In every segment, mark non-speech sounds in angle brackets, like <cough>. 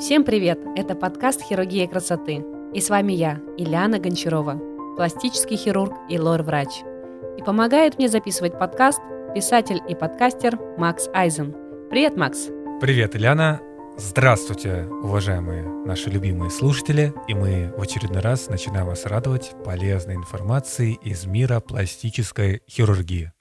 Всем привет! Это подкаст «Хирургия красоты». И с вами я, Ильяна Гончарова, пластический хирург и лор-врач. И помогает мне записывать подкаст писатель и подкастер Макс Айзен. Привет, Макс! Привет, Ильяна! Здравствуйте, уважаемые наши любимые слушатели, и мы в очередной раз начинаем вас радовать полезной информацией из мира пластической хирургии.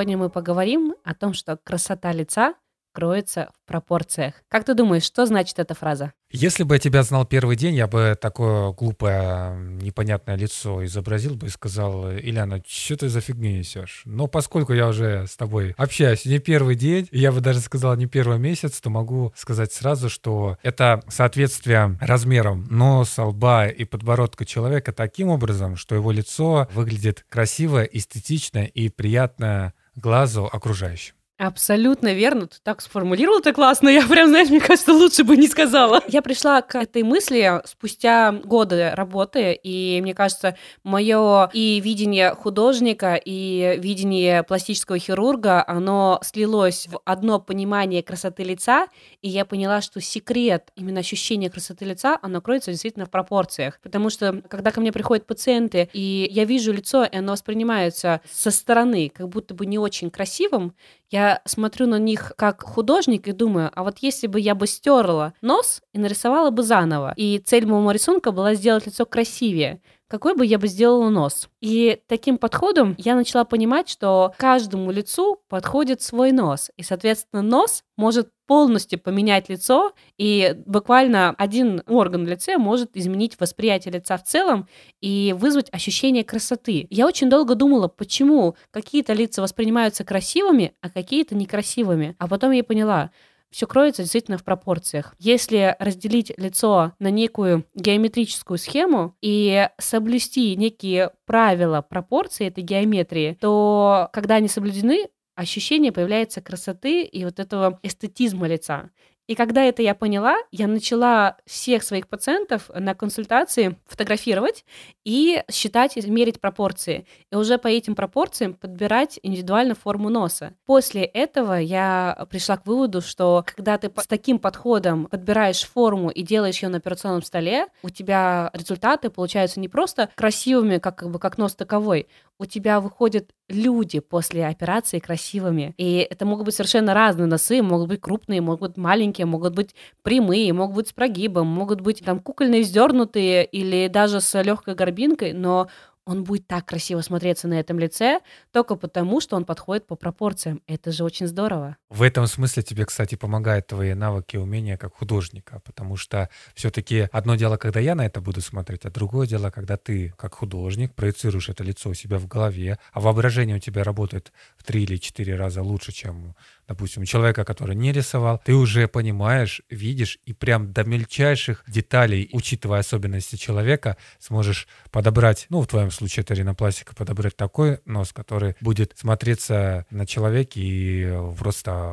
Сегодня мы поговорим о том, что красота лица кроется в пропорциях. Как ты думаешь, что значит эта фраза? Если бы я тебя знал первый день, я бы такое глупое, непонятное лицо изобразил бы и сказал, Ильяна, что ты за фигню несешь? Но поскольку я уже с тобой общаюсь не первый день, я бы даже сказал не первый месяц, то могу сказать сразу, что это соответствие размерам носа, лба и подбородка человека таким образом, что его лицо выглядит красиво, эстетично и приятно глазу окружающим. Абсолютно верно. Ты так сформулировал это классно. Я прям, знаешь, мне кажется, лучше бы не сказала. Я пришла к этой мысли спустя годы работы, и мне кажется, мое и видение художника, и видение пластического хирурга, оно слилось в одно понимание красоты лица, и я поняла, что секрет именно ощущения красоты лица, оно кроется действительно в пропорциях. Потому что, когда ко мне приходят пациенты, и я вижу лицо, и оно воспринимается со стороны, как будто бы не очень красивым, я смотрю на них как художник и думаю, а вот если бы я бы стерла нос и нарисовала бы заново, и цель моего рисунка была сделать лицо красивее, какой бы я бы сделала нос. И таким подходом я начала понимать, что каждому лицу подходит свой нос. И, соответственно, нос может полностью поменять лицо, и буквально один орган в лице может изменить восприятие лица в целом и вызвать ощущение красоты. Я очень долго думала, почему какие-то лица воспринимаются красивыми, а какие-то некрасивыми. А потом я поняла, все кроется действительно в пропорциях. Если разделить лицо на некую геометрическую схему и соблюсти некие правила пропорции этой геометрии, то когда они соблюдены, ощущение появляется красоты и вот этого эстетизма лица. И когда это я поняла, я начала всех своих пациентов на консультации фотографировать и считать, мерить пропорции. И уже по этим пропорциям подбирать индивидуально форму носа. После этого я пришла к выводу, что когда ты с таким подходом подбираешь форму и делаешь ее на операционном столе, у тебя результаты получаются не просто красивыми, как, как бы как нос таковой, у тебя выходят люди после операции красивыми. И это могут быть совершенно разные носы, могут быть крупные, могут быть маленькие, могут быть прямые, могут быть с прогибом, могут быть там кукольные издернутые или даже с легкой горбинкой, но он будет так красиво смотреться на этом лице только потому, что он подходит по пропорциям. Это же очень здорово. В этом смысле тебе, кстати, помогают твои навыки и умения как художника, потому что все-таки одно дело, когда я на это буду смотреть, а другое дело, когда ты как художник проецируешь это лицо у себя в голове, а воображение у тебя работает в три или четыре раза лучше, чем допустим, человека, который не рисовал, ты уже понимаешь, видишь и прям до мельчайших деталей, учитывая особенности человека, сможешь подобрать, ну, в твоем случае это ринопластика, подобрать такой нос, который будет смотреться на человеке и просто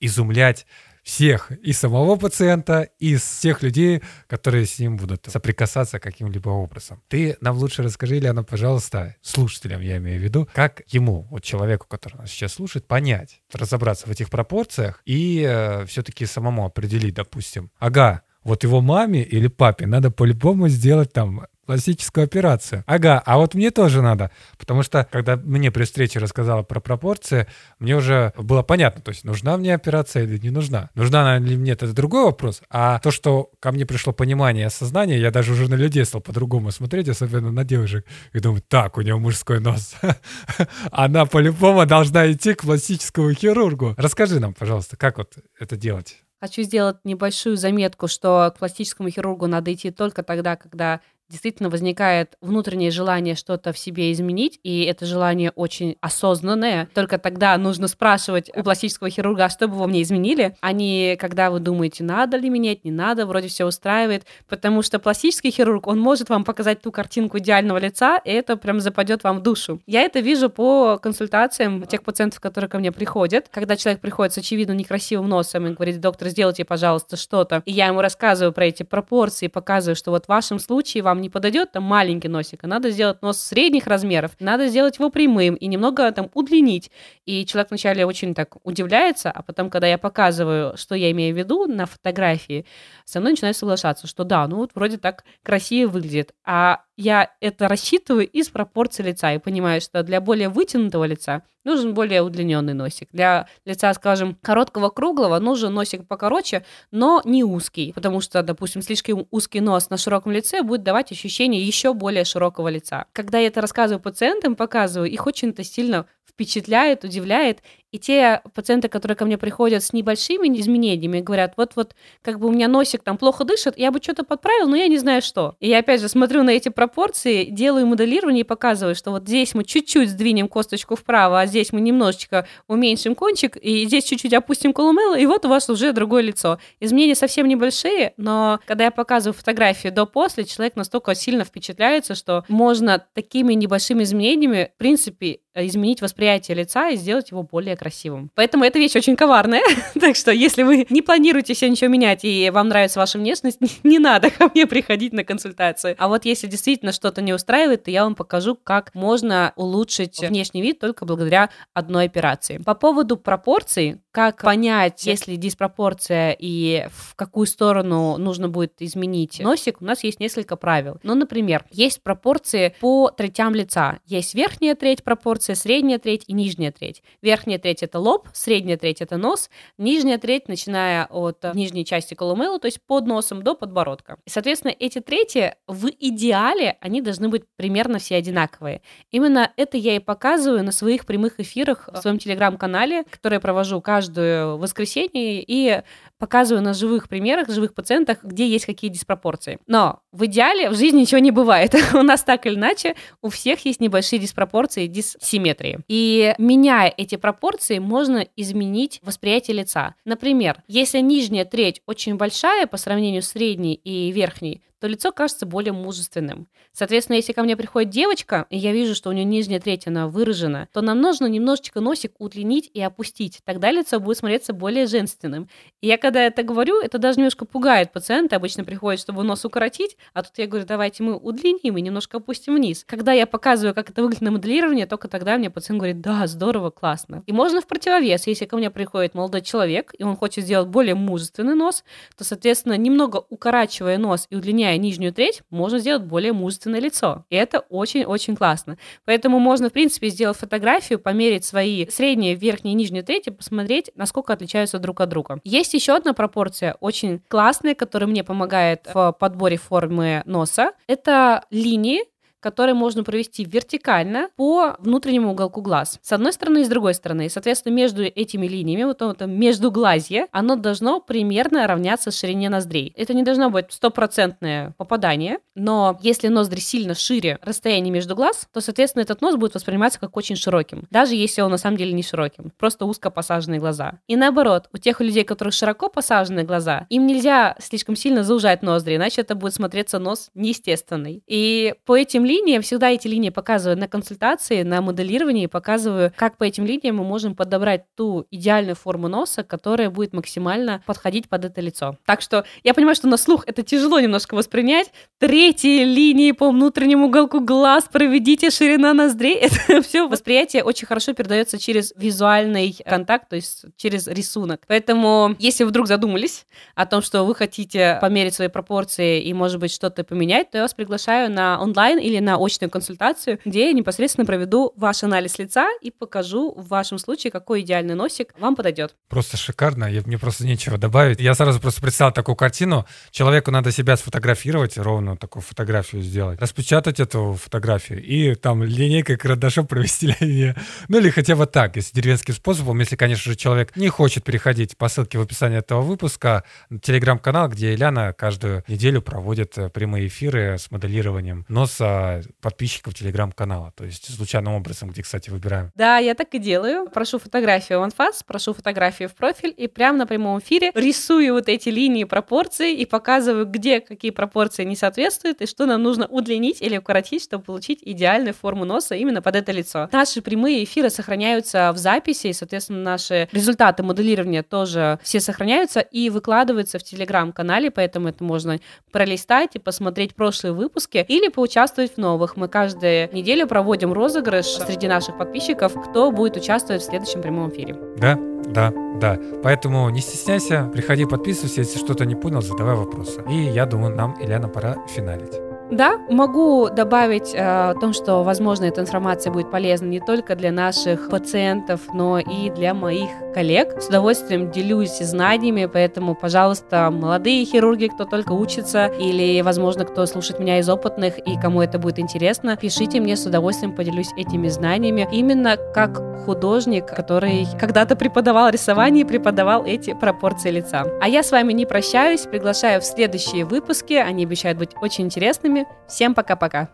изумлять всех, и самого пациента, и всех людей, которые с ним будут соприкасаться каким-либо образом. Ты нам лучше расскажи, Ильяна, пожалуйста, слушателям я имею в виду, как ему, вот человеку, который нас сейчас слушает, понять, разобраться в этих пропорциях и э, все-таки самому определить, допустим, ага, вот его маме или папе надо по-любому сделать там пластическую операцию. Ага, а вот мне тоже надо. Потому что, когда мне при встрече рассказала про пропорции, мне уже было понятно, то есть нужна мне операция или не нужна. Нужна она ли мне, это другой вопрос. А то, что ко мне пришло понимание и осознание, я даже уже на людей стал по-другому смотреть, особенно на девушек, и думаю, так, у него мужской нос. <laughs> Она по-любому должна идти к пластическому хирургу. Расскажи нам, пожалуйста, как вот это делать? Хочу сделать небольшую заметку, что к пластическому хирургу надо идти только тогда, когда действительно возникает внутреннее желание что-то в себе изменить, и это желание очень осознанное. Только тогда нужно спрашивать у пластического хирурга, а что бы вы мне изменили, а не когда вы думаете, надо ли менять, не надо, вроде все устраивает, потому что пластический хирург, он может вам показать ту картинку идеального лица, и это прям западет вам в душу. Я это вижу по консультациям тех пациентов, которые ко мне приходят. Когда человек приходит с очевидно некрасивым носом и говорит, доктор, сделайте, пожалуйста, что-то, и я ему рассказываю про эти пропорции, показываю, что вот в вашем случае вам не подойдет, там маленький носик, а надо сделать нос средних размеров, надо сделать его прямым и немного там удлинить. И человек вначале очень так удивляется, а потом, когда я показываю, что я имею в виду на фотографии, со мной начинает соглашаться, что да, ну вот вроде так красиво выглядит. А я это рассчитываю из пропорций лица и понимаю, что для более вытянутого лица нужен более удлиненный носик. Для лица, скажем, короткого круглого нужен носик покороче, но не узкий, потому что, допустим, слишком узкий нос на широком лице будет давать ощущение еще более широкого лица. Когда я это рассказываю пациентам, показываю, их очень это сильно впечатляет, удивляет. И те пациенты, которые ко мне приходят с небольшими изменениями, говорят, вот-вот, как бы у меня носик там плохо дышит, я бы что-то подправил, но я не знаю что. И я опять же смотрю на эти пропорции, делаю моделирование и показываю, что вот здесь мы чуть-чуть сдвинем косточку вправо, а здесь мы немножечко уменьшим кончик, и здесь чуть-чуть опустим колумело, и вот у вас уже другое лицо. Изменения совсем небольшие, но когда я показываю фотографии до-после, человек настолько сильно впечатляется, что можно такими небольшими изменениями, в принципе, изменить восприятие лица и сделать его более красивым. Поэтому эта вещь очень коварная. <laughs> так что, если вы не планируете себе ничего менять и вам нравится ваша внешность, <laughs> не надо ко мне приходить на консультацию. А вот если действительно что-то не устраивает, то я вам покажу, как можно улучшить внешний вид только благодаря одной операции. По поводу пропорций, как понять, есть ли диспропорция и в какую сторону нужно будет изменить носик, у нас есть несколько правил. Ну, например, есть пропорции по третям лица. Есть верхняя треть пропорция, средняя треть и нижняя треть. Верхняя треть — это лоб, средняя треть — это нос, нижняя треть, начиная от нижней части колумела, то есть под носом до подбородка. И, соответственно, эти трети в идеале, они должны быть примерно все одинаковые. Именно это я и показываю на своих прямых эфирах в своем телеграм-канале, который я провожу каждое воскресенье и показываю на живых примерах, живых пациентах, где есть какие диспропорции. Но в идеале в жизни ничего не бывает. <laughs> у нас так или иначе у всех есть небольшие диспропорции, диссимметрии. И меняя эти пропорции, можно изменить восприятие лица. Например, если нижняя треть очень большая по сравнению с средней и верхней, то лицо кажется более мужественным. Соответственно, если ко мне приходит девочка, и я вижу, что у нее нижняя треть, она выражена, то нам нужно немножечко носик удлинить и опустить. Тогда лицо будет смотреться более женственным. И я когда это говорю, это даже немножко пугает пациента. Обычно приходит, чтобы нос укоротить, а тут я говорю, давайте мы удлиним и немножко опустим вниз. Когда я показываю, как это выглядит на моделировании, только тогда мне пациент говорит, да, здорово, классно. И можно в противовес, если ко мне приходит молодой человек, и он хочет сделать более мужественный нос, то, соответственно, немного укорачивая нос и удлиняя нижнюю треть, можно сделать более мужественное лицо. И это очень-очень классно. Поэтому можно, в принципе, сделать фотографию, померить свои средние, верхние и нижние трети, посмотреть, насколько отличаются друг от друга. Есть еще одна пропорция, очень классная, которая мне помогает в подборе формы носа. Это линии, которые можно провести вертикально по внутреннему уголку глаз. С одной стороны и с другой стороны. И, соответственно, между этими линиями, вот это междуглазье, оно должно примерно равняться ширине ноздрей. Это не должно быть стопроцентное попадание, но если ноздри сильно шире расстояния между глаз, то, соответственно, этот нос будет восприниматься как очень широким, даже если он на самом деле не широким, просто узко посаженные глаза. И наоборот, у тех людей, у которых широко посаженные глаза, им нельзя слишком сильно заужать ноздри, иначе это будет смотреться нос неестественный. И по этим линиям линии, всегда эти линии показываю на консультации, на моделировании, показываю, как по этим линиям мы можем подобрать ту идеальную форму носа, которая будет максимально подходить под это лицо. Так что я понимаю, что на слух это тяжело немножко воспринять. Третьи линии по внутреннему уголку глаз, проведите ширина ноздрей. <laughs> Это все восприятие очень хорошо передается через визуальный контакт, то есть через рисунок. Поэтому, если вдруг задумались о том, что вы хотите померить свои пропорции и, может быть, что-то поменять, то я вас приглашаю на онлайн или на очную консультацию, где я непосредственно проведу ваш анализ лица и покажу в вашем случае, какой идеальный носик вам подойдет. Просто шикарно, я, мне просто нечего добавить. Я сразу просто представил такую картину. Человеку надо себя сфотографировать, ровно такую фотографию сделать, распечатать эту фотографию и там линейкой карандашом провести линию. Ну или хотя бы так, если деревенским способом, если, конечно же, человек не хочет переходить по ссылке в описании этого выпуска, телеграм-канал, где Ильяна каждую неделю проводит э, прямые эфиры с моделированием носа подписчиков телеграм-канала. То есть случайным образом, где, кстати, выбираем. Да, я так и делаю. Прошу фотографию в анфас, прошу фотографию в профиль и прямо на прямом эфире рисую вот эти линии пропорций и показываю, где какие пропорции не соответствуют и что нам нужно удлинить или укоротить, чтобы получить идеальную форму носа именно под это лицо. Наши прямые эфиры сохраняются в записи, и, соответственно, наши результаты моделирования тоже все сохраняются и выкладываются в телеграм-канале, поэтому это можно пролистать и посмотреть прошлые выпуски или поучаствовать в новых. Мы каждую неделю проводим розыгрыш среди наших подписчиков, кто будет участвовать в следующем прямом эфире. Да, да, да. Поэтому не стесняйся, приходи, подписывайся. Если что-то не понял, задавай вопросы. И я думаю, нам, Ильяна, пора финалить. Да, могу добавить э, о том, что, возможно, эта информация будет полезна не только для наших пациентов, но и для моих коллег. С удовольствием делюсь знаниями, поэтому, пожалуйста, молодые хирурги, кто только учится, или, возможно, кто слушает меня из опытных и кому это будет интересно, пишите мне, с удовольствием поделюсь этими знаниями. Именно как художник, который когда-то преподавал рисование и преподавал эти пропорции лица. А я с вами не прощаюсь, приглашаю в следующие выпуски, они обещают быть очень интересными. Всем пока-пока!